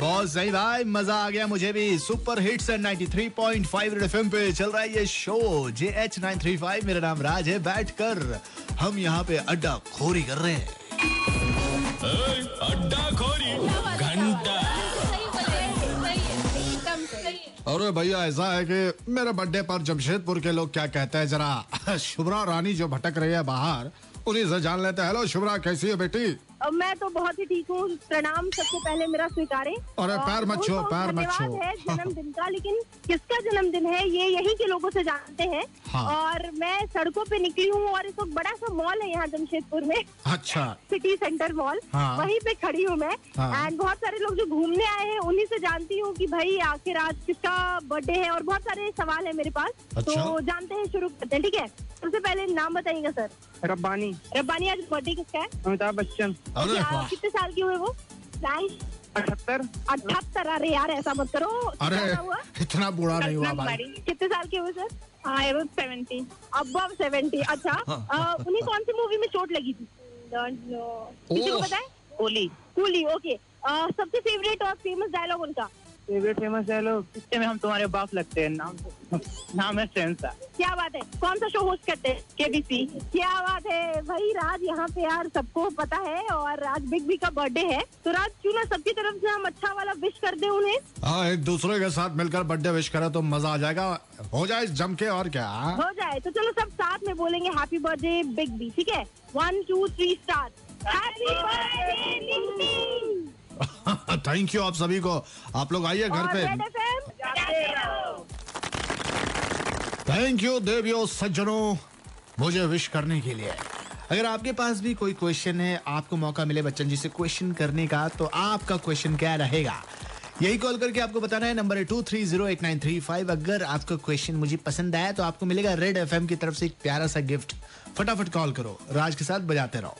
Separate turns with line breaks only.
बहुत सही भाई मज़ा आ गया मुझे भी। Super hits and 93.5 red FM पे। चल रहा है ये show J H nine three five मेरा नाम राज है। बैठ कर हम यहाँ पे अड्डा खोरी कर रहे हैं।
अड्डा खोरी घंटा।
अरे भैया ऐसा है कि मेरे बर्थडे पर जमशेदपुर के लोग क्या कहते हैं? जरा शुभरा रानी जो भटक रही है बाहर उन्हीं से जान लेते हैं। हेलो शुभ्रा कैसी है बेटी?
मैं तो बहुत ही ठीक हूँ। प्रणाम सबसे पहले मेरा स्वीकारें।
अरे
और
पैर मत छुओ, पैर मत
धन्यवाद है जन्मदिन का लेकिन किसका जन्मदिन है ये यही के लोगों से जानते हैं।
हाँ।
और मैं सड़कों पे निकली हूँ और वक्त बड़ा सा मॉल है यहाँ जमशेदपुर में।
अच्छा।
सिटी सेंटर मॉल
हाँ।
वहीं पे खड़ी हूँ मैं। एंड हाँ। बहुत सारे लोग जो घूमने आए हैं उन्हीं से जानती हूँ कि भाई आखिर आज किसका बर्थडे है और बहुत सारे सवाल है मेरे पास।
अच्छा।
तो जानते हैं शुरू करते हैं ठीक है? सबसे पहले नाम बताइएगा सर।
रब्बानी।
रब्बानी आज बर्थडे किसका है?
अमिताभ बच्चन।
कितने साल की हुए वो?
अठहत्तर।
अठहत्तर। अरे यार ऐसा मत करो।
अरे इतना बुरा नहीं हुआ भाई।
कितने साल के हुए सर? हाँ सेवेंटी। अब सेवेंटी अच्छा उन्हें कौन सी मूवी में चोट लगी थी? Don't know. किसी को पता है?
कोहली
कूली ओके सबसे फेवरेट और फ़ेमस डायलॉग उनका?
फेवरेट फ़ेमस डायलॉग किससे में हम तुम्हारे बाप लगते हैं? नाम नाम है सेंसा
क्या बात है? कौन सा शो होस्ट करते हैं? केबीसी क्या बात है? भाई राज यहाँ पे यार सबको पता है और आज बिग बी का बर्थडे है। तो राज क्यों ना सबकी तरफ़ से हम अच्छा वाला विश कर दे उन्हें?
हाँ एक दूसरे के साथ मिलकर बर्थडे विश करा तो मज़ा आ जाएगा। हो जाए जम के और क्या
हो? जाए। तो चलो सब साथ में बोलेंगे हैप्पी बर्थडे बिग बी ठीक है? One two three start happy birthday
thank you आप सभी को। आप लोग आइए घर पे। थैंक यू देवियो सज्जनों मुझे विश करने के लिए। अगर आपके पास भी कोई क्वेश्चन है आपको मौका मिले बच्चन जी से क्वेश्चन करने का तो आपका क्वेश्चन क्या रहेगा? यही कॉल करके आपको बताना है नंबर है two three zero eight nine three five अगर आपका क्वेश्चन मुझे पसंद आया तो आपको मिलेगा रेड एफएम की तरफ़ से एक प्यारा सा गिफ्ट फटाफट कॉल करो। राज के साथ बजाते रहो।